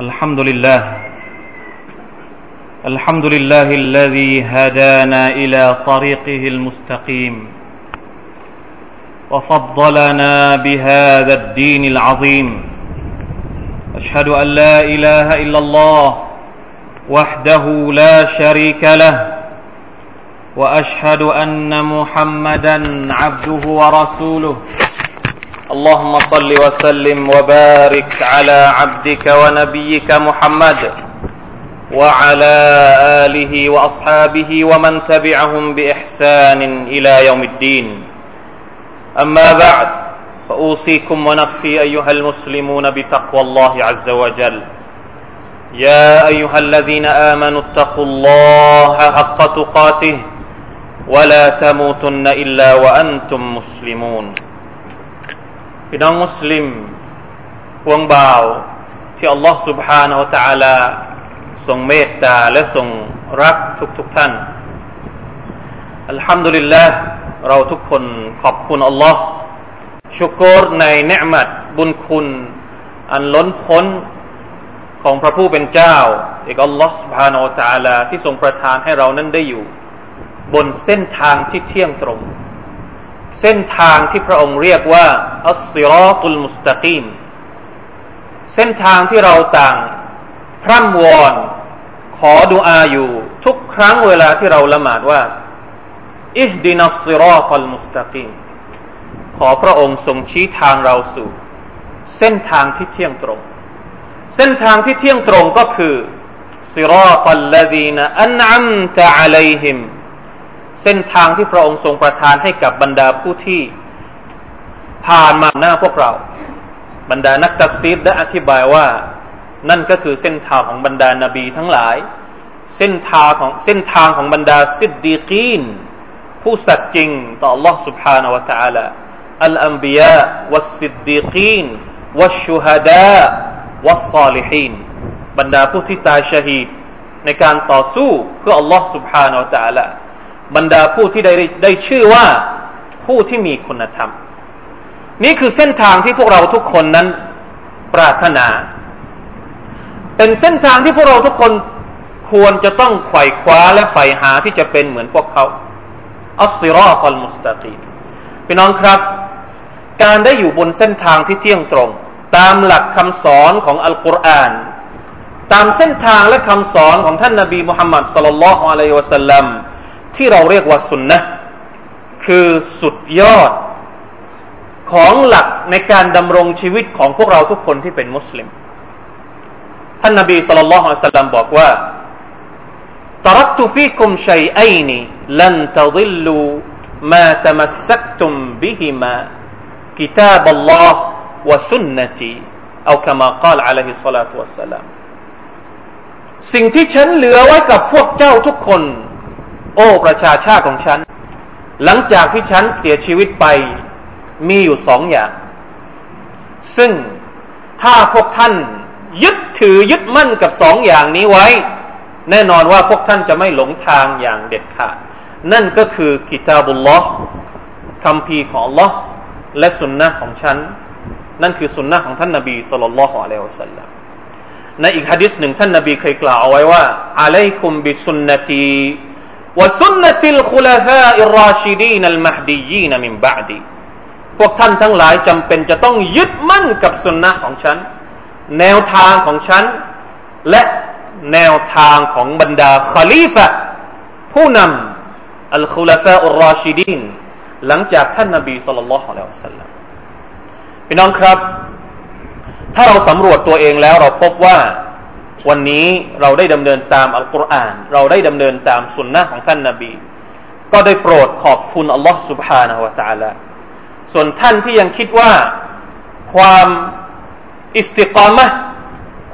الحمد لله. الحمد لله الذي هدانا إلى طريقه المستقيم. وفضلنا بهذا الدين العظيم. أشهد أن لا إله إلا الله وحده لا شريك له. وأشهد أن محمدا عبده ورسوله. اللهم صل وسلم وبارك على عبدك ونبيك محمد وعلى آله وأصحابه ومن تبعهم بإحسان إلى يوم الدين. أما بعد فأوصيكم ونفسي أيها المسلمون بتقوى الله عز وجل. يا أيها الذين آمنوا اتقوا الله حق تقاته ولا تموتن إلا وأنتم مسلمون. พี่น้องมุสลิมพวงบ่าวที่อัลลอฮ์ سبحانه และ تعالى ทรงเมตตาและทรงรักทุกๆทท่าน อัลฮัมดุลิลละเราทุกคนขอบคุณอัลลอฮ์ชุกรในเนืมัดบุญคุณ อันล้นพ้นของพระผู้เป็นเจ้าอีกอัลลอฮ์ سبحانه และ تعالى ที่ทรงประทานให้เรานั้นได้อยู่ บนเส้นทางที่เที่ยงตรง เส้นทางที่พระองค์เรียกว่าอัสซิรอตุลมุสตะกีมเส้นทางที่เราต่างพร่ำวอนขอดุอาอยู่ ทุกครั้งเวลาที่เราละหมาดว่าอิฮดินัสซิรอตุลมุสตะกีมขอพระองค์ทรงชี้ทางเราสู่ เส้นทางที่เที่ยงตรง เส้นทางที่เที่ยงตรงก็คือซิรอตัลลดีนอันอัมตะอะลัยฮิม เส้นทางที่พระองค์ทรงประทานให้กับบรรดาผู้ที่ผ่านมาหน้าพวกเรา บรรดานักตักซีดได้อธิบายว่า นั่นก็คือเส้นทางของบรรดานาบีทั้งหลาย เส้นทางของเส้นทางของบรรดาซิดดีกีน ผู้สัตย์จริงต่อ Allah سبحانه และ تعالى อัลอัมบียะวัสซิดดีกีนวัชชุฮดาวัสซาลิฮีนบรรดาผู้ที่ตายชหีดในการต่อสู้เพื่อ Allah سبحانه และ تعالى บรรดาผู้ที่ได้ได้ชื่อว่าผู้ที่มีคุณธรรม นี่คือเส้นทางที่พวกเราทุกคนนั้นปรารถนา เป็นเส้นทางที่พวกเราทุกคนควรจะต้องไขว่คว้าและใฝ่หาที่จะเป็นเหมือนพวกเขาอัสซิรอตัลมุสตากีพี่น้องครับ การได้อยู่บนเส้นทางที่เที่ยงตรง ตามหลักคำสอนของอัลกุรอาน ตามเส้นทางและคำสอนของท่านนาบีมุฮัมมัดสลลัลลอฮุอะลัยฮิวะสัลลัม ที่เราเรียกว่าสุนนะคือสุดยอด ของหลักในการดำรงชีวิตของพวกเราทุกคนที่เป็นมุสลิม ท่านนบีสุลต่านละฮ์สัลลัมบอกว่า تركت فيكم شيئين لن تضلوا ما تمسكتم بهما كتاب الله وسنتي أو كما قال عليه الصلاة والسلام สิ่งที่ฉันเหลือไว้กับพวกเจ้าทุกคน โอ้ประชาชาติของฉัน หลังจากที่ฉันเสียชีวิตไปมีอยู่สองอย่าง ซึ่งถ้าพวกท่านยึดถือยึดมั่นกับสองอย่างนี้ไว้ แน่นอนว่าพวกท่านจะไม่หลงทางอย่างเด็ดขาด นั่นก็คือกิตาบุลลอฮ์คำพีของลอและสุนนะของฉัน นั่นคือสุนนะของท่านนาบีสุลต่านละฮ์อะลัยฮิวสัลลัมในอีกฮะดิษหนึ่งท่านนาบีเคยกล่าวเอาไว้ว่าอะลัยคุมบิสุนนตี وسنة الخلفاء الراشدين المهديين من بعدي พวกท่านทั้งหลายจำเป็นจะต้องยึดมั่นกับสุนนะของฉัน แนวทางของฉัน และแนวทางของบรรดาคลีฟะผู้นำอัลคุลฟาอุรอชิดีนหลังจากท่านนาบีสุลต่านละฮ์อะลัยฮิวสัลลัมพี่น้องครับ ถ้าเราสำรวจตัวเองแล้วเราพบว่า วันนี้เราได้ดำเนินตามอัลกุรอาน เราได้ดำเนินตามสุนนะของท่านนาบี ก็ได้โปรดขอบคุณอัลลอฮ์ سبحانه และ تعالى ส่วนท่านที่ยังคิดว่า ความอิสติกามะ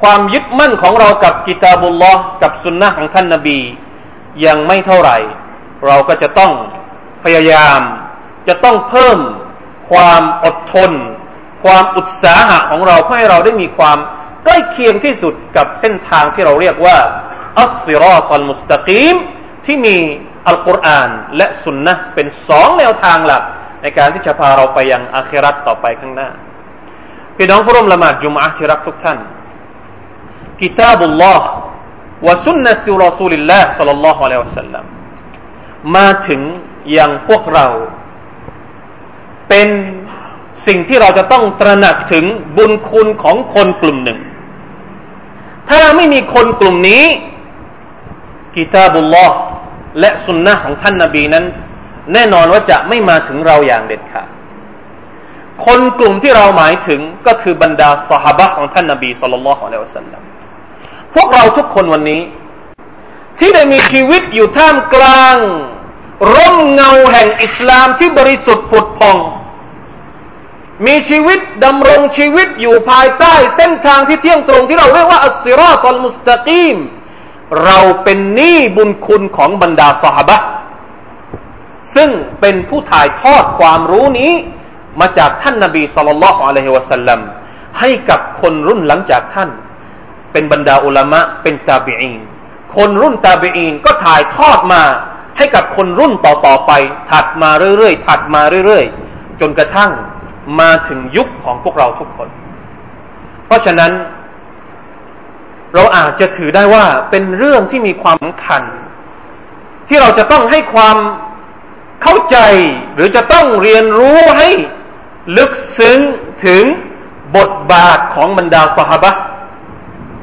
ความยึดมั่นของเรากับกิตาบุลลอฮ์กับสุนนะของท่านนาบี ยังไม่เท่าไหร่ เราก็จะต้องพยายาม จะต้องเพิ่มความอดทน ความอุตสาหะของเราเพื่อให้เราได้มีความ ใกล้เคียงที่สุดกับเส้นทางที่เราเรียกว่าอัสซิรอตัลมุสตะกีมที่มีอัลกุรอานและสุนนะเป็นสองแนวทางหลัก ในการที่จะพาเราไปยังอาครัตต่อไปข้างหน้า พี่น้องผู้ร่วมละหมาดจุมอะที่รักทุกท่านกิตาบุลลอฮ์วะสุนนะตุรอซูลิลลาห์สัลลัลลอฮุอะลัยฮิวะสัลลัมมาถึงยังพวกเรา เป็น สิ่งที่เราจะต้องตระหนักถึงบุญคุณของคนกลุ่มหนึ่ง ถ้าเราไม่มีคนกลุ่มนี้กิตาบุลลอฮ์และสุนนะของท่านนาบีนั้น แน่นอนว่าจะไม่มาถึงเราอย่างเด็ดขาดคนกลุ่มที่เราหมายถึงก็คือบรรดาสหบะของท่านนาบีสุลต่านละฮ์อะลัยฮิสัลลัมพวกเราทุกคนวันนี้ ที่ได้มีชีวิตอยู่ท่ามกลาง ร่มเงาแห่งอิสลามที่บริสุทธิ์ผุดพอง มีชีวิตดำรงชีวิตอยู่ภายใต้เส้นทางที่เที่ยงตรงที่เราเรียกว่าอัสซิรอตัลมุสตะกีมเราเป็นหนี้บุญคุณของบรรดาสหบะซึ่งเป็นผู้ถ่ายทอดความรู้นี้ มาจากท่านนาบีสุลต่านละฮ์อะลัยฮิวะสัลลัมให้กับคนรุ่นหลังจากท่าน เป็นบรรดาอุลามะเป็นตาบีอีนคนรุ่นตาบีอีนก็ถ่ายทอดมาให้กับคนรุ่นต่อๆไป ถัดมาเรื่อยๆถัดมาเรื่อยๆ จนกระทั่ง มาถึงยุคของพวกเราทุกคน เพราะฉะนั้น เราอาจจะถือได้ว่าเป็นเรื่องที่มีความสำคัญ ที่เราจะต้องให้ความเข้าใจหรือจะต้องเรียนรู้ให้ลึกซึ้งถึงบทบาทของบรรดาสหบะ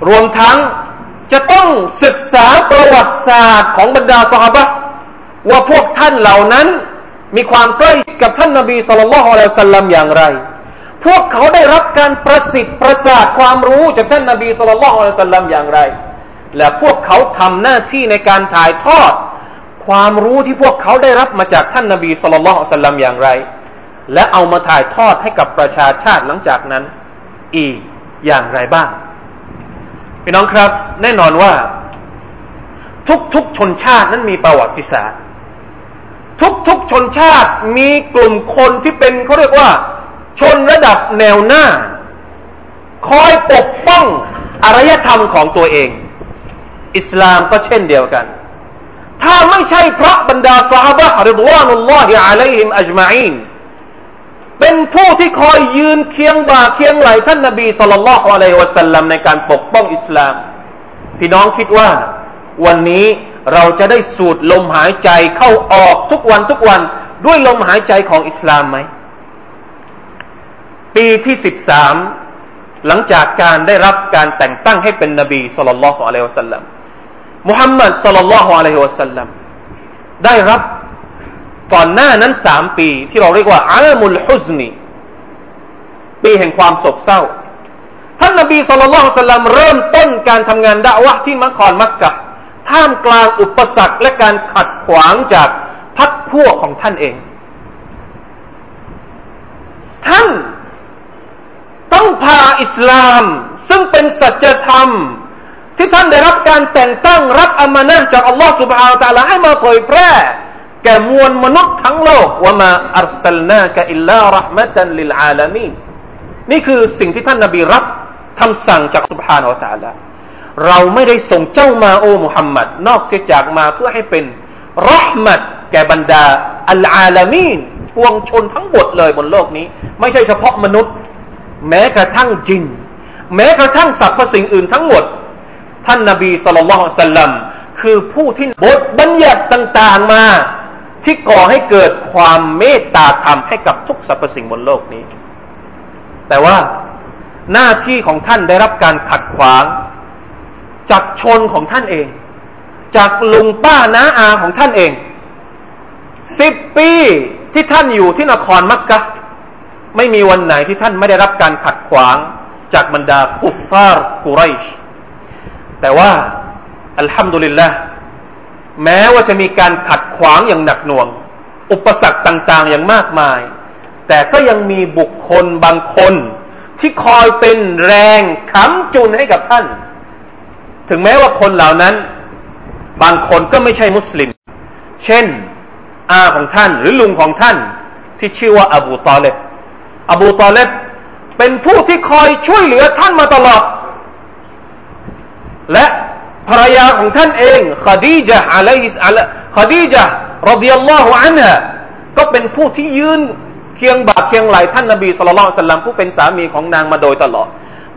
รวมทั้งจะต้องศึกษาประวัติศาสตร์ของบรรดาสหบะว่าพวกท่านเหล่านั้น มีความใกล้กับท่านนาบีสุลต่านละฮ์อะลัยฮิสลามอย่างไร พวกเขาได้รับการประสิทธิ์ประสาทความรู้จากท่านนาบีสุลต่านละสัลลัมอย่างไร และพวกเขาทำหน้าที่ในการถ่ายทอด ความรู้ที่พวกเขาได้รับมาจากท่านนาบีสุลต่านละสัลลัมอย่างไร และเอามาถ่ายทอดให้กับประชาชาติหลังจากนั้น อีกอย่างไรบ้างพี่น้องครับ แน่นอนว่า ทุกๆชนชาตินั้นมีประวัติศาสตร์ ทุกๆชนชาติมีกลุ่มคนที่เป็นเขาเรียกว่า ชนระดับแนวหน้า คอยปกป้องอารยธรรมของตัวเอง อิสลามก็เช่นเดียวกัน ถ้าไม่ใช่พระบรรดาสาบะริดวานุลลอฮิอะลัยฮิมอัจมาอินเป็นผู้ที่คอยยืนเคียงบ่าเคียงไหลท่านนบีสุลต่านละฮ์อะลัยฮิวะสัลลัมในการปกป้องอิสลาม พี่น้องคิดว่าวันนี้ เราจะได้สูดลมหายใจเข้าออกทุกวันทุกวันด้วยลมหายใจของอิสลามไหม ปีที่สิบสามหลังจากการได้รับการแต่งตั้งให้เป็นนบีสุลต่านละฮ์อะลัยฮิวสัลลัมมุฮัมมัดสุลลัลลอฮุอะลัยฮิวสัลลัมได้รับก่อนหน้านั้นสามปี ที่เราเรียกว่าอัลมุลฮุซนีปีแห่งความโศกเศร้า ท่านนบีสุลต่านละสัลลัมเริ่มต้นการทำงานดะวะที่มักคอนมักกะ ท่ามกลางอุปสรรคและการขัดขวางจากพักพวกของท่านเอง ท่านต้องพาอิสลาม ซึ่งเป็นสัจธรรม ที่ท่านได้รับการแต่งตั้งรับอามานะจากอัลลอฮฺสุบฮาวตาลาให้มาเผยแพร่ แก่มวลมนุษย์ทั้งโลกว่ามาอัลสลนากะอิลลารหมะตันลิลอาลามีนี่คือสิ่งที่ท่านนบีรับคำสั่งจากสุบฮานอัลตาลา เราไม่ได้ส่งเจ้ามาโอ้มุฮัมมัดนอกเสียจากมาเพื่อให้เป็นรหมัดแก่บรรดาอัลอาลามีนปวงชนทั้งหมดเลยบนโลกนี้ ไม่ใช่เฉพาะมนุษย์ แม้กระทั่งจิน แม้กระทั่งสรรพสิ่งอื่นทั้งหมด ท่านนาบีสุลต่านสัลลัมคือผู้ที่บทบัญญัติต่างๆมา ที่ก่อให้เกิดความเมตตาธรรมให้กับทุกสรรพสิ่งบนโลกนี้ แต่ว่าหน้าที่ของท่านได้รับการขัดขวาง จากชนของท่านเอง จากลุงป้าน้าอาของท่านเองสิบปีที่ท่านอยู่ที่นครมักกะไม่มีวันไหนที่ท่านไม่ได้รับการขัดขวางจากบรรดาคุฟฟาร์กุไรชแต่ว่าอัลฮัมดุลิลละแม้ว่าจะมีการขัดขวางอย่างหนักหน่วง อุปสรรคต่างๆ อย่างมากมาย แต่ก็ยังมีบุคคลบางคนที่คอยเป็นแรงค้ำจุนให้กับท่าน ถึงแม้ว่าคนเหล่านั้น บางคนก็ไม่ใช่มุสลิม เช่นอาของท่านหรือลุงของท่านที่ชื่อว่าอบูตอเลบอบูตอเลบเป็นผู้ที่คอยช่วยเหลือท่านมาตลอด และภรรยาของท่านเองขดีจ์อะลัยฮิสอะลขดีจ์รดิยัลลอฮุอันฮะก็เป็นผู้ที่ยืนเคียงบ่าเคียงไหลท่านนบีสุลต่านผู้เป็นสามีของนางมาโดยตลอด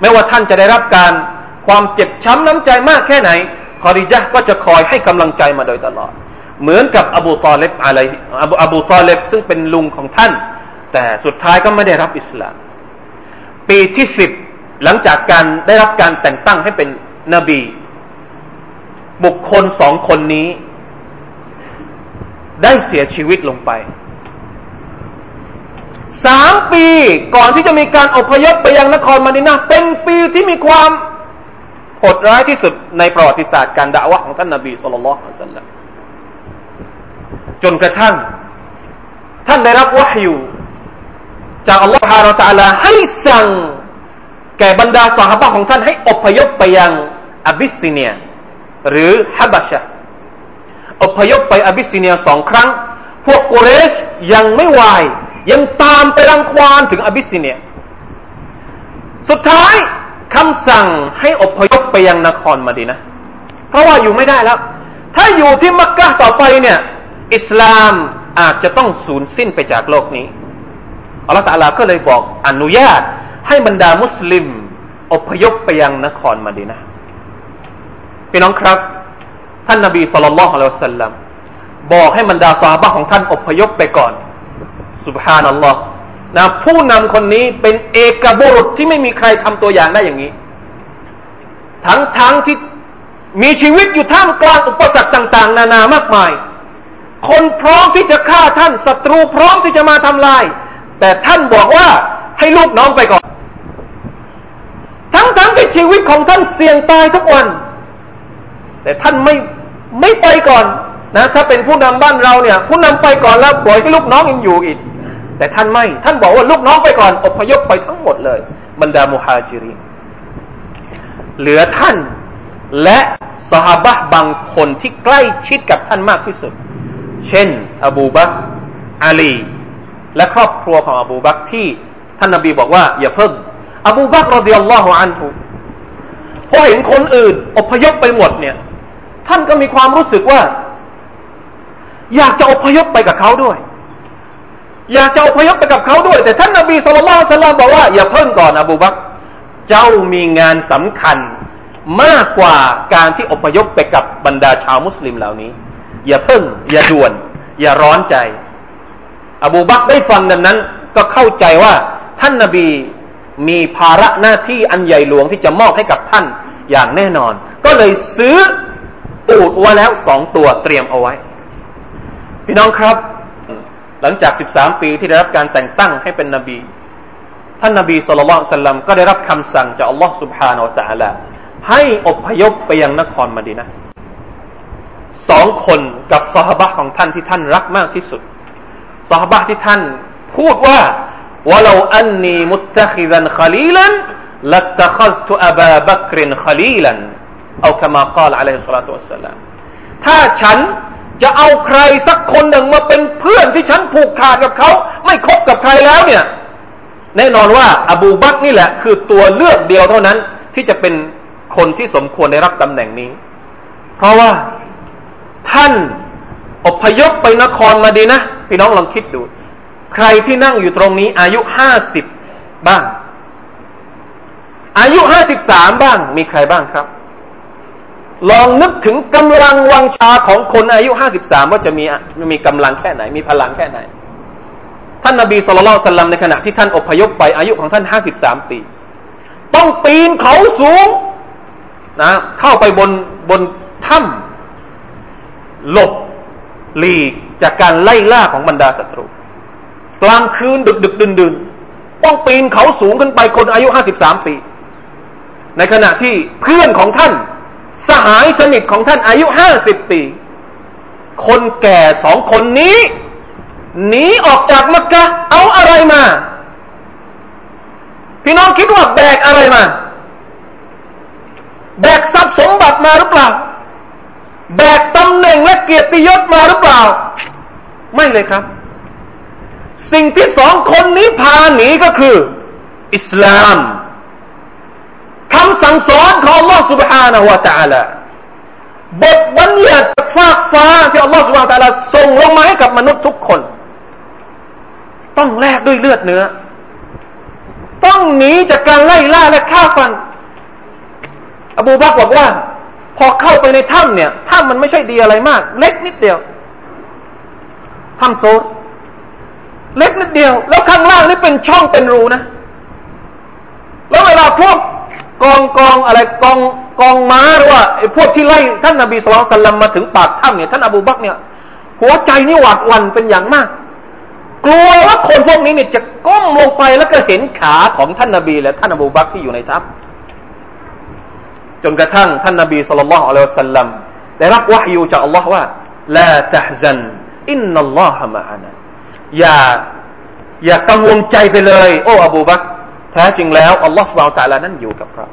ไม่ว่าท่านจะได้รับการ ความเจ็บช้ำน้ำใจมากแค่ไหนคอริจาก็จะคอยให้กำลังใจมาโดยตลอด เหมือนกับอบูตอเลบอะไรอบูอบูตอเลบซึ่งเป็นลุงของท่าน แต่สุดท้ายก็ไม่ได้รับอิสลาม ปีที่สิบหลังจากการได้รับการแต่งตั้งให้เป็นนบี บุคคลสองคนนี้ ได้เสียชีวิตลงไปสามปีก่อนที่จะมีการอพยพไปยังนครมาดีนะฮฺเป็นปีที่มีความ โหดร้ายที่สุดในประวัติศาสตร์การดะอฺวะฮฺของท่านนาบีصلى الله عليه وسلمจนกระทั่ง ท่านได้รับวะฮียฺจากอัลลอฮฺฮาราตาลาให้สั่ง แก่บรรดาสหายของท่านให้อพยพไปยังอบิสซิเนีย หรือฮับชะอพยพไปอบิสซิเนียสองครั้ง พวกกุเรชยังไม่วาย ยังตามไปรังควานถึงอบิสซิเนีย สุดท้าย คำสั่งให้อพยพไปยังนครมาดีนะ เพราะว่าอยู่ไม่ได้แล้ว ถ้าอยู่ที่มักกะต่อไปเนี่ย อิสลามอาจจะต้องสูญสิ้นไปจากโลกนี้อัลลอฮฺตาลาก็เลยบอกอนุญาต ให้บรรดามุสลิม อพยพไปยังนครมาดีนะพี่น้องครับ ท่านนบีสุลต่านละฮ์อัลลอฮฺสัลลัมบอกให้บรรดาสาบะของท่านอพยพไปก่อนสุบฮานัลลอฮ์ นะผู้นำคนนี้เป็นเอกบุรุษที่ไม่มีใครทำตัวอย่างได้อย่างนี้ ทั้งทั้งที่มีชีวิตอยู่ท่ามกลางอุปสรรคต่าง ๆ นานามากมาย คนพร้อมที่จะฆ่าท่านศัตรูพร้อมที่จะมาทำลาย แต่ท่านบอกว่าให้ลูกน้องไปก่อน ทั้งทั้งที่ชีวิตของท่านเสี่ยงตายทุกวัน แต่ท่านไม่ไม่ไปก่อนนะถ้าเป็นผู้นำบ้านเราเนี่ย ผู้นำไปก่อนแล้วปล่อยให้ลูกน้องยังอยู่อีก แต่ท่านไม่ ท่านบอกว่าลูกน้องไปก่อน อพยพไปทั้งหมดเลย บรรดามุฮาจิรินเหลือท่านและสหบะบางคนที่ใกล้ชิดกับท่านมากที่สุด เช่น อบูบักอาลี และครอบครัวของอบูบักที่ท่านนบีบอกว่า อย่าเพิ่ง อบูบักรดิยัลลอฮุอันฮุพอเห็นคนอื่น อพยพไปหมดเนี่ย ท่านก็มีความรู้สึกว่า อยากจะอพยพไปกับเขาด้วย อยากจะอพยพไปกับเขาด้วย แต่ท่านนบีสุลต่านสลลัมบอกว่าอย่าเพิ่งก่อนอบูบักเจ้ามีงานสำคัญมากกว่าการที่อพยพไปกับบรรดาชาวมุสลิมเหล่านี้ อย่าเพิ่ง อย่าด่วน อย่าร้อนใจ อบูบักได้ฟังดังนั้น ก็เข้าใจว่าท่านนบีมีภาระหน้าที่อันใหญ่หลวงที่จะมอบให้กับท่านอย่างแน่นอน ก็เลยซื้ออูดว่าแล้วสองตัวเตรียมเอาไว้ พี่น้องครับ หลังจาก 13 ปีที่ได้รับการแต่งตั้งให้เป็นนบี ท่านนบีสุลต่านสัลลัมก็ได้รับคำสั่งจากอัลลอฮ์สุบฮานาอัลลอฮ์ให้อพยพไปยังนครมาดีนะสองคนกับสหบะของท่านที่ท่านรักมากที่สุดสหบะที่ท่านพูดว่าว่าเราอันนีมุตตะคิดันขลีลันลัตตะคัสตุอบาบักรินขลีลันเอาคำมากล่าวอะลัยฮิสสลาตุวะสลามถ้าฉัน จะเอาใครสักคนหนึ่งมาเป็นเพื่อนที่ฉันผูกขาดกับเขา ไม่คบกับใครแล้วเนี่ย แน่นอนว่า อบูบักนี่แหละ คือตัวเลือกเดียวเท่านั้น ที่จะเป็นคนที่สมควรได้รับตำแหน่งนี้ เพราะว่าท่านอพยพไปนครมาดีนะพี่น้องลองคิดดู ใครที่นั่งอยู่ตรงนี้ อายุห้าสิบบ้าง อายุห้าสิบสามบ้าง มีใครบ้างครับ ลองนึกถึงกำลังวังชาของคนอายุห้าสิบสามว่าจะมีมีกำลังแค่ไหน มีพลังแค่ไหน ท่านนาบีสุลต่านสัลลัมในขณะที่ท่านอพยพไปอายุของท่านห้าสิบสามปี ต้องปีนเขาสูงนะเข้าไปบนบนถ้ำหลบหลีกจากการไล่ล่าของบรรดาศัตรู กลางคืนดึกดึกดื่นดื่นต้องปีนเขาสูงขึ้นไปคนอายุห้าสิบสามปี ในขณะที่เพื่อนของท่าน สหายสนิทของท่านอายุห้าสิบปี คนแก่สองคนนี้หนีออกจากมักกะเอาอะไรมา พี่น้องคิดว่าแบกอะไรมา แบกทรัพย์สมบัติมาหรือเปล่า แบกตำแหน่งและเกียรติยศมาหรือเปล่า ไม่เลยครับ สิ่งที่สองคนนี้พาหนีก็คือ อิสลาม คำสั่งสอนของ Allah سبحانه และ تعالى บทบัญญัติฟากฟ้าที่ Allah سبحانه และ تعالى ส่งลงมาให้กับมนุษย์ทุกคน ต้องแลกด้วยเลือดเนื้อ ต้องหนีจากการไล่ล่าและฆ่าฟัน อบูบักบอกว่า พอเข้าไปในถ้ำเนี่ยถ้ำมันไม่ใช่ดีอะไรมาก เล็กนิดเดียวถ้ำโซดเล็กนิดเดียว แล้วข้างล่างนี่เป็นช่องเป็นรูนะ แล้วเวลาพวก กองกองอะไรกองกองม้าหรือว่าไอ้พวกที่ไล่ท่านนาบีสุลต่านมาถึงปากถ้ำเนี่ยท่านอบูบักเนี่ย หัวใจนี่หวาดวันเป็นอย่างมาก กลัวว่าคนพวกนี้เนี่ยจะก้มลงไปแล้วก็เห็นขาของท่านนาบีและท่านอบูบักที่อยู่ในถ้ำจนกระทั่งท่านนาบีสุลต่านอัลลอฮฺสัลลัมได้รับวะฮยูจากอัลลอฮ์ว่าลาตะฮซันอินนัลลอฮะมะอานะอย่าอย่ากังวลใจไปเลย โอ้อบูบัก แท้จริงแล้วอัลลอฮฺสุบานตะลานั้นอยู่กับเรา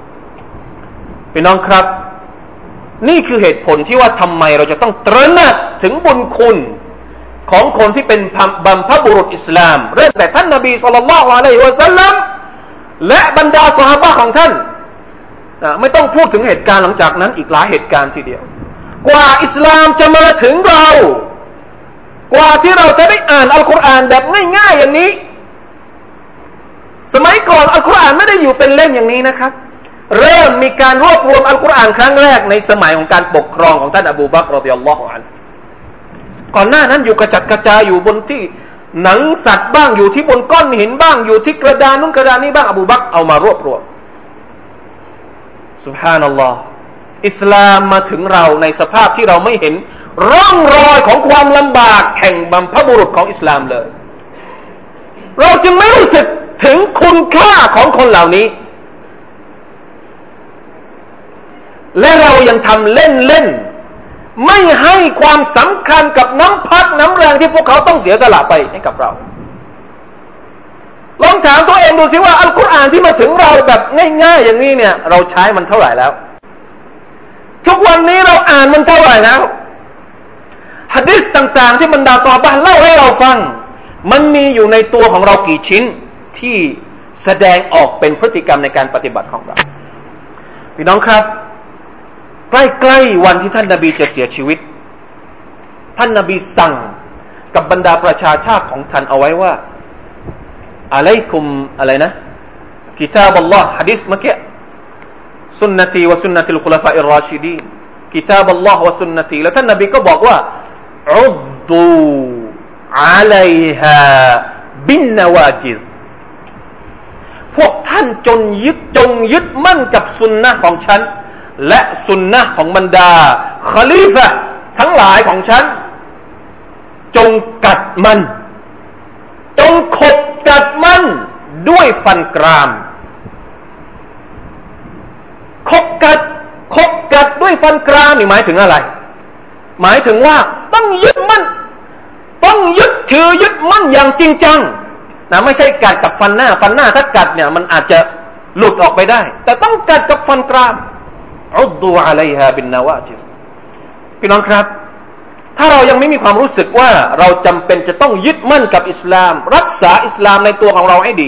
พี่น้องครับ นี่คือเหตุผลที่ว่าทำไมเราจะต้องตระหนักถึงบุญคุณของคนที่เป็นบัมพบุรุษอิสลาม เริ่มแต่ท่านนาบีสุลต่านละอะลัยฮิวะสัลลัมและบรรดาสหายของท่านไม่ต้องพูดถึงเหตุการณ์หลังจากนั้นอีกหลายเหตุการณ์ทีเดียว กว่าอิสลามจะมาถึงเรา กว่าที่เราจะได้อ่านอัลกุรอานแบบง่าย ๆ อย่างนี้ สมัยก่อนอัลกุรอานไม่ได้อยู่เป็นเล่มอย่างนี้นะครับ เริ่มมีการรวบรวมอัลกุรอานครั้งแรกในสมัยของการปกครองของท่านอบูบักรอดิยัลลอฮุอันก่อนหน้านั้นอยู่กระจัดกระจายอยู่บนที่หนังสัตว์บ้างอยู่ที่บนก้อนหินบ้างอยู่ที่กระดานนู้นกระดานนี้บ้างอบูบักเอามารวบรวมสุบฮานัลลอฮ์อิสลามมาถึงเราในสภาพที่เราไม่เห็น ร่องรอยของความลำบากแห่งบัมพบุรุษของอิสลามเลย เราจึงไม่รู้สึก ถึงคุณค่าของคนเหล่านี้ และเรายังทำเล่นเล่นไม่ให้ความสำคัญกับน้ำพักน้ำแรงที่พวกเขาต้องเสียสละไปให้กับเรา ลองถามตัวเองดูสิว่าอัลกุรอานที่มาถึงเราแบบง่าย ๆ อย่างนี้เนี่ย เราใช้มันเท่าไหร่แล้ว ทุกวันนี้เราอ่านมันเท่าไหร่แล้วฮะดิษต่าง ๆ ที่บรรดาซอบะเล่าให้เราฟัง มันมีอยู่ในตัวของเรากี่ชิ้น ที่แสดงออกเป็นพฤติกรรมในการปฏิบัติของเราพี่น้องครับ ใกล้ๆวันที่ท่านนาบีจะเสียชีวิต ท่านนาบีสั่งกับบรรดาประชาชาติของท่านเอาไว้ว่าอะไรคุมอะไรนะกิตาบัลลอฮ์ฮะดิษเมื่อกี้สุนนตีวะสุนนติลคุลฟาอิรราชิดีกิตาบัลลอฮ์วะสุนนตีแล้วท่านนาบีก็บอกว่าอุดดูอะลัยฮาบินนวาจิด พวกท่านจงยึดจงยึดมั่นกับสุนนะของฉัน และสุนนะของบรรดาคลีฟะทั้งหลายของฉัน จงกัดมัน จงขดกัดมันด้วยฟันกรามขบกัดขบกัดด้วยฟันกรามนี่หมายถึงอะไร หมายถึงว่าต้องยึดมั่น ต้องยึดถือยึดมั่นอย่างจริงจัง นะไม่ใช่กัดกับฟันหน้า ฟันหน้าถ้ากัดเนี่ยมันอาจจะหลุดออกไปได้ แต่ต้องกัดกับฟันกรามอุดูอะไรฮะบินนาวาจิสพี่น้องครับ ถ้าเรายังไม่มีความรู้สึกว่าเราจำเป็นจะต้องยึดมั่นกับอิสลาม รักษาอิสลามในตัวของเราให้ดี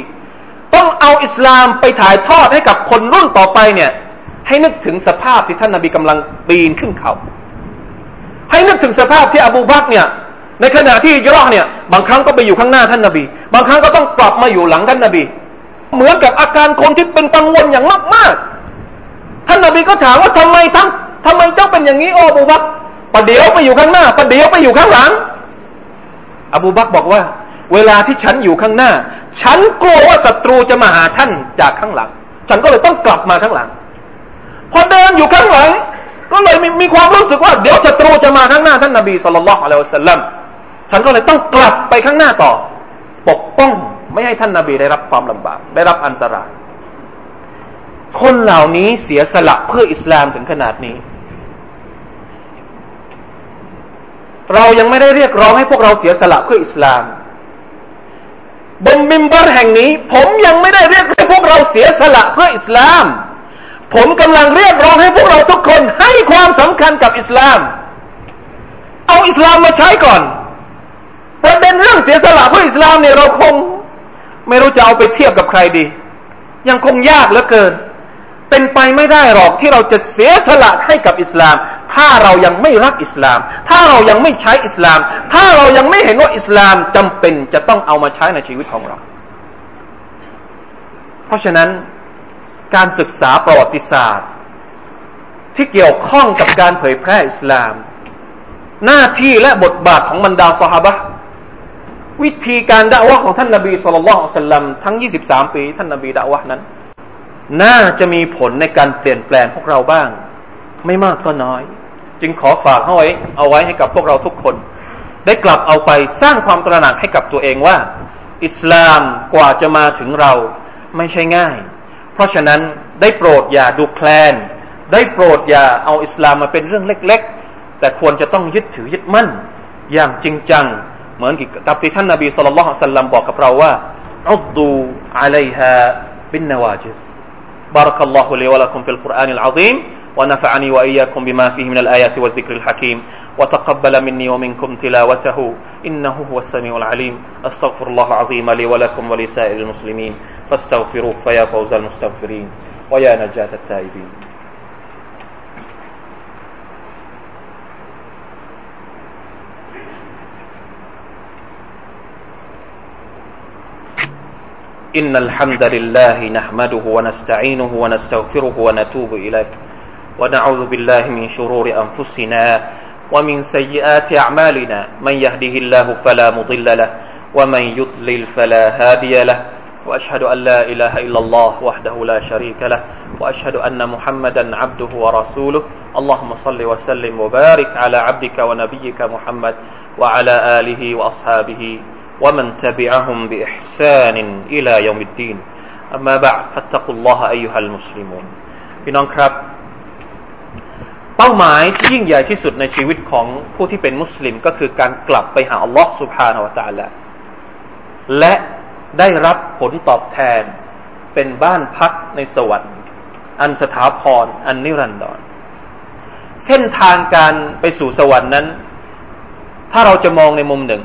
ต้องเอาอิสลามไปถ่ายทอดให้กับคนรุ่นต่อไปเนี่ย ให้นึกถึงสภาพที่ท่านนาบีกำลังปีนขึ้นเขา ให้นึกถึงสภาพที่อบูบักเนี่ย ในขณะที่ยรอเนี่ยบางครั้งก็ไปอยู่ข้างหน้าท่านนาบี บางครั้งก็ต้องกลับมาอยู่หลังท่านนาบี เหมือนกับอาการคนที่เป็นกังวลอย่างมากๆท่านนาบีก็ถามว่าทำไมทั้งทำไมเจ้าเป็นอย่างนี้โอ้อบูบักประเดี๋ยวไปอยู่ข้างหน้าประเดี๋ยวไปอยู่ข้างหลัง อบูบักบอกว่า เวลาที่ฉันอยู่ข้างหน้า ฉันกลัวว่าศัตรูจะมาหาท่านจากข้างหลัง ฉันก็เลยต้องกลับมาข้างหลัง พอเดินอยู่ข้างหลัง ก็เลยมีมีความรู้สึกว่า เดี๋ยวศัตรูจะมาข้างหน้าท่านนบีสุลต่านละอัลลอฮฺสัลลัม ฉันก็เลยต้องกลับไปข้างหน้าต่อ ปกป้องไม่ให้ท่านนบีได้รับความลำบาก ได้รับอันตราย คนเหล่านี้เสียสละเพื่ออิสลามถึงขนาดนี้ เรายังไม่ได้เรียกร้องให้พวกเราเสียสละเพื่ออิสลามบนมิมบัรแห่งนี้ ผมยังไม่ได้เรียกให้พวกเราเสียสละเพื่ออิสลาม ผมกำลังเรียกร้องให้พวกเราทุกคนให้ความสำคัญกับอิสลาม เอาอิสลามมาใช้ก่อน ประเด็นเรื่องเสียสละเพื่ออิสลามเนี่ยเราคง ไม่รู้จะเอาไปเทียบกับใครดี ยังคงยากเหลือเกิน เป็นไปไม่ได้หรอกที่เราจะเสียสละให้กับอิสลาม ถ้าเรายังไม่รักอิสลาม ถ้าเรายังไม่ใช้อิสลาม ถ้าเรายังไม่เห็นว่าอิสลามจำเป็นจะต้องเอามาใช้ในชีวิตของเรา เพราะฉะนั้นการศึกษาประวัติศาสตร์ ที่เกี่ยวข้องกับการเผยแพร่อิสลาม หน้าที่และบทบาทของบรรดาสหบะ วิธีการด่าวะของท่านนาบีสุลต่านสัลลัมทั้ง 23 ปี ท่านนาบีด่าวะนั้น น่าจะมีผลในการเปลี่ยนแปลงพวกเราบ้าง ไม่มากก็น้อย จึงขอฝากเอาไว้เอาไว้ให้กับพวกเราทุกคน ได้กลับเอาไปสร้างความตระหนักให้กับตัวเองว่า อิสลามกว่าจะมาถึงเราไม่ใช่ง่าย เพราะฉะนั้นได้โปรดอย่าดูแคลน ได้โปรดอย่าเอาอิสลามมาเป็นเรื่องเล็ก ๆ แต่ควรจะต้องยึดถือยึดมั่น อย่างจริงจัง เหมือนกับที่ท่านนบีสุลต่านสัลลัมบอกกับเราว่าอุดดูอะลัยฮะบินนวาจิส بارك الله لي ولكم في القرآن العظيم ونفعني وإياكم بما فيه من الآيات والذكر الحكيم وتقبل مني ومنكم تلاوته إنه هو السميع العليم أستغفر الله العظيم لي ولكم ولسائر المسلمين فاستغفروه فيا فوز المستغفرين ويا نجاة التائبين إن الحمد لله نحمده ونستعينه ونستغفره ونتوب إليه. ونعوذ بالله من شرور أنفسنا ومن سيئات أعمالنا. من يهده الله فلا مضل له ومن يضلل فلا هادي له. وأشهد أن لا إله إلا الله وحده لا شريك له. وأشهد أن محمدا عبده ورسوله. اللهم صل وسلم وبارك على عبدك ونبيك محمد وعلى آله وأصحابه ومن تبعهم بإحسان إلى يوم الدين أما بعد فاتقوا الله أيها المسلمون พี่น้องครับ เป้าหมายที่ยิ่งใหญ่ที่สุดในชีวิตของผู้ที่เป็นมุสลิมก็คือการกลับไปหาอัลลอฮ์ سبحانه และ تعالى และได้รับผลตอบแทนเป็นบ้านพักในสวรรค์ อันสถาพร อันนิรันดร เส้นทางการไปสู่สวรรค์นั้น ถ้าเราจะมองในมุมหนึ่ง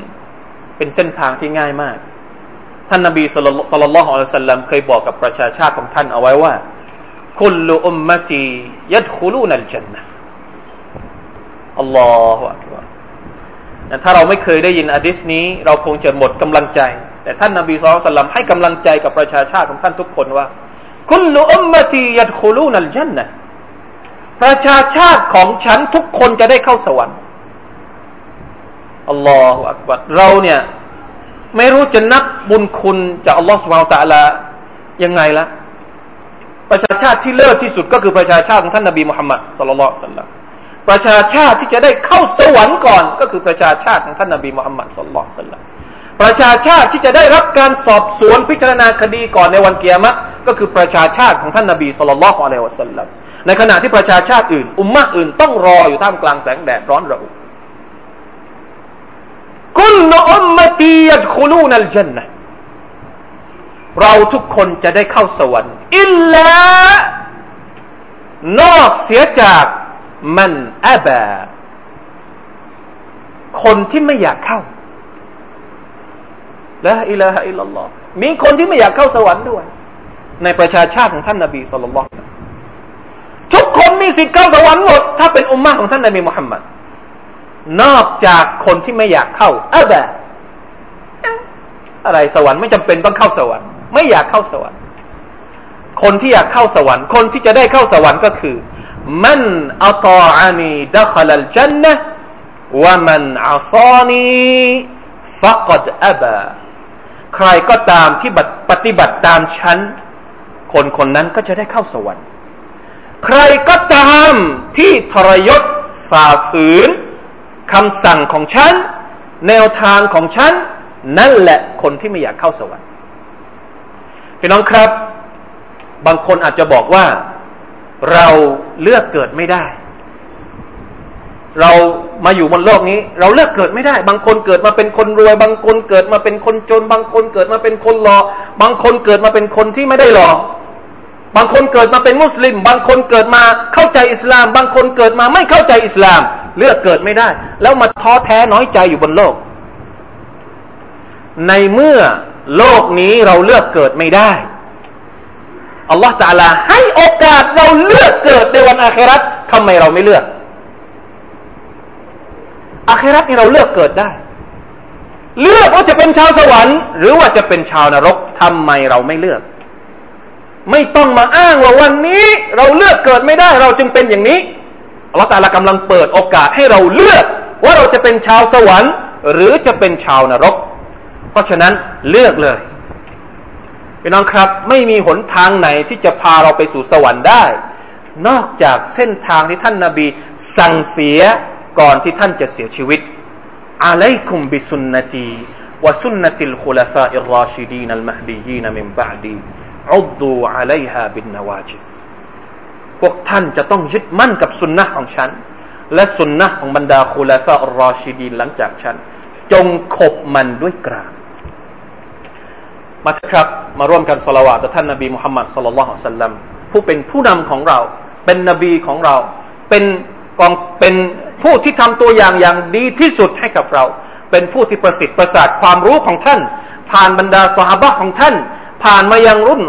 เป็นเส้นทางที่ง่ายมาก ท่านนบีสุลต่านละฮ์อัลสลัมเคยบอกกับประชาชาติของท่านเอาไว้ว่าคุลุอุมมะตียัดคุลูนัลจันนะอัลลอฮฺอักบารถ้าเราไม่เคยได้ยินอะดิษนี้ เราคงจะหมดกำลังใจ แต่ท่านนบีสุลต่านให้กำลังใจกับประชาชาติของท่านทุกคนว่า คุลุอุมมะตียัดคุลูนัลจันนะประชาชาติของฉันทุกคนจะได้เข้าสวรรค์ อัลลอฮฺอักบัดเราเนี่ยไม่รู้จะนับบุญคุณจากอัลลอฮฺสุบฮาวตะลายังไงละประชาชาติที่เลิศที่สุดก็คือประชาชาติของท่านนบีมุฮัมมัดสุลลัลสัลลัมประชาชาติที่จะได้เข้าสวรรค์ก่อน ก็คือประชาชาติของท่านนบีมุฮัมมัดสุลลัลสัลลัมประชาชาติที่จะได้รับการสอบสวนพิจารณาคดีก่อนในวันเกียรติก็คือประชาชาติของท่านนบีสุลต่านละอะลัยวสัลลัมในขณะที่ประชาชาติอื่น อุมมะอื่นต้องรออยู่ท่ามกลางแสงแดดร้อนระอุ กุลอุมมตียัดคุลูนัลจันนะเราทุกคนจะได้เข้าสวรรค์ อิลลานอกเสียจากมันอาบาคนที่ไม่อยากเข้าละอิลาฮะอิลลัลลอฮ์มีคนที่ไม่อยากเข้าสวรรค์ด้วย ในประชาชาติของท่านนาบีสุลต่านทุกคนมีสิทธิ์เข้าสวรรค์หมด ถ้าเป็นอุมมะของท่านนาบีมุฮัมมัด นอกจากคนที่ไม่อยากเข้าอะแบบอะไรสวรรค์ไม่จำเป็นต้องเข้าสวรรค์ ไม่อยากเข้าสวรรค์ คนที่อยากเข้าสวรรค์ คนที่จะได้เข้าสวรรค์ก็คือ มันอัตอานีดัคลัลจันนะวะมันอัซานีฟักดอับาใครก็ตามที่ปฏิบัติตามฉัน คนคนนั้นก็จะได้เข้าสวรรค์ ใครก็ตามที่ทรยศฝ่าฝืน คำสั่งของฉัน แนวทางของฉัน นั่นแหละคนที่ไม่อยากเข้าสวรรค์พี่น้องครับ บางคนอาจจะบอกว่า เราเลือกเกิดไม่ได้ เรามาอยู่บนโลกนี้ เราเลือกเกิดไม่ได้ บางคนเกิดมาเป็นคนรวย บางคนเกิดมาเป็นคนจน บางคนเกิดมาเป็นคนหล่อบางคนเกิดมาเป็นคนที่ไม่ได้หล่อบางคนเกิดมาเป็นมุสลิม บางคนเกิดมาเข้าใจอิสลาม บางคนเกิดมาไม่เข้าใจอิสลาม เลือกเกิดไม่ได้ แล้วมาท้อแท้น้อยใจอยู่บนโลก ในเมื่อโลกนี้เราเลือกเกิดไม่ได้อัลลอฮฺตาลาให้โอกาสเราเลือกเกิดในวันอาคราตทำไมเราไม่เลือกอาคราตนี่เราเลือกเกิดได้ เลือกว่าจะเป็นชาวสวรรค์ หรือว่าจะเป็นชาวนรกทำไมเราไม่เลือก ไม่ต้องมาอ้างว่าวันนี้ เราเลือกเกิดไม่ได้ เราจึงเป็นอย่างนี้ อัลลอฮฺตาลากำลังเปิดโอกาสให้เราเลือก ว่าเราจะเป็นชาวสวรรค์ หรือจะเป็นชาวนรก เพราะฉะนั้นเลือกเลยพี่น้องครับ ไม่มีหนทางไหนที่จะพาเราไปสู่สวรรค์ได้ นอกจากเส้นทางที่ท่านนาบีสั่งเสียก่อนที่ท่านจะเสียชีวิตอะลัยคุมบิสุนนตีวะสุนนติลคุลฟาอิรราชิดีนัลมหดียีนมินบะดีอุดดูอะลัยฮาบินนวาจิส วกท่านจะต้องยึดมั่นกับสุนนะของฉัน และสุนนะของบรรดาคุลาฟาอัลรอชิดีนหลังจากฉัน จงขบมันด้วยกรามมาครับ มาร่วมกันสละวะต่อท่านนบีมุฮัมมัดสลลัลลอฮุสัลลัมผู้เป็นผู้นำของเรา เป็นนบีของเรา เป็นกองเป็นผู้ที่ทำตัวอย่างอย่างดีที่สุดให้กับเรา เป็นผู้ที่ประสิทธิ์ประสาทความรู้ของท่าน ผ่านบรรดาสหบะของท่าน ผ่านมายังรุ่น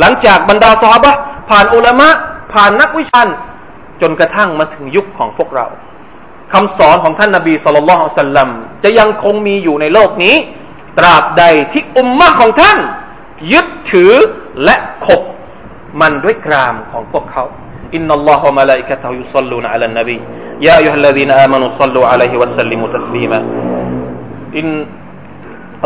หลังจากบรรดาสหบะผ่านอุลามะ ผ่านนักวิชาจนกระทั่งมาถึงยุคของพวกเราคำสอนของท่านนาบีสุลต่านสัลลัมจะยังคงมีอยู่ในโลกนี้ ตราบใดที่อุมมะของท่าน ยึดถือและขบมันด้วยกรามของพวกเขาอินนัลลอฮฺมะลาอิกะตฮยุซัลลูนอะลันนบียาอัยฮัลลซีนอามานุซัลลูอะลัยฮิวะสัลลิมุตัสลีมาอิน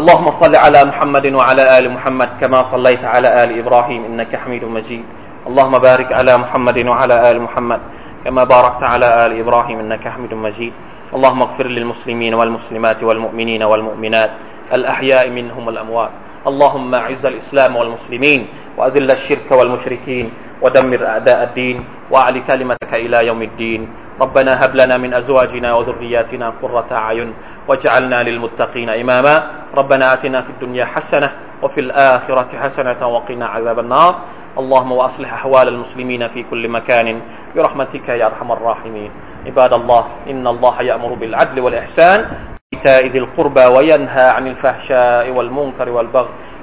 اللهم صل على محمد وعلى آل محمد كما صليت على آل إبراهيم إنك حميد مجيد اللهم بارك على محمد وعلى آل محمد كما باركت على آل إبراهيم إنك حميد مجيد. اللهم اغفر للمسلمين والمسلمات والمؤمنين والمؤمنات الأحياء منهم والأموات. اللهم أعز الإسلام والمسلمين وأذل الشرك والمشركين ودمر أعداء الدين وأعل كلمتك إلى يوم الدين. ربنا هب لنا من أزواجنا وذرياتنا قرة أعين واجعلنا للمتقين إماما. ربنا آتنا في الدنيا حسنة وفي الآخرة حسنة وقنا عذاب النار. اللهم وأصلح أحوال المسلمين في كل مكان برحمتك يا أرحم الراحمين. عباد الله إن الله يأمر بالعدل والإحسان إيتاء ذي القربى وينهى عن الفحشاء والمنكر والبغي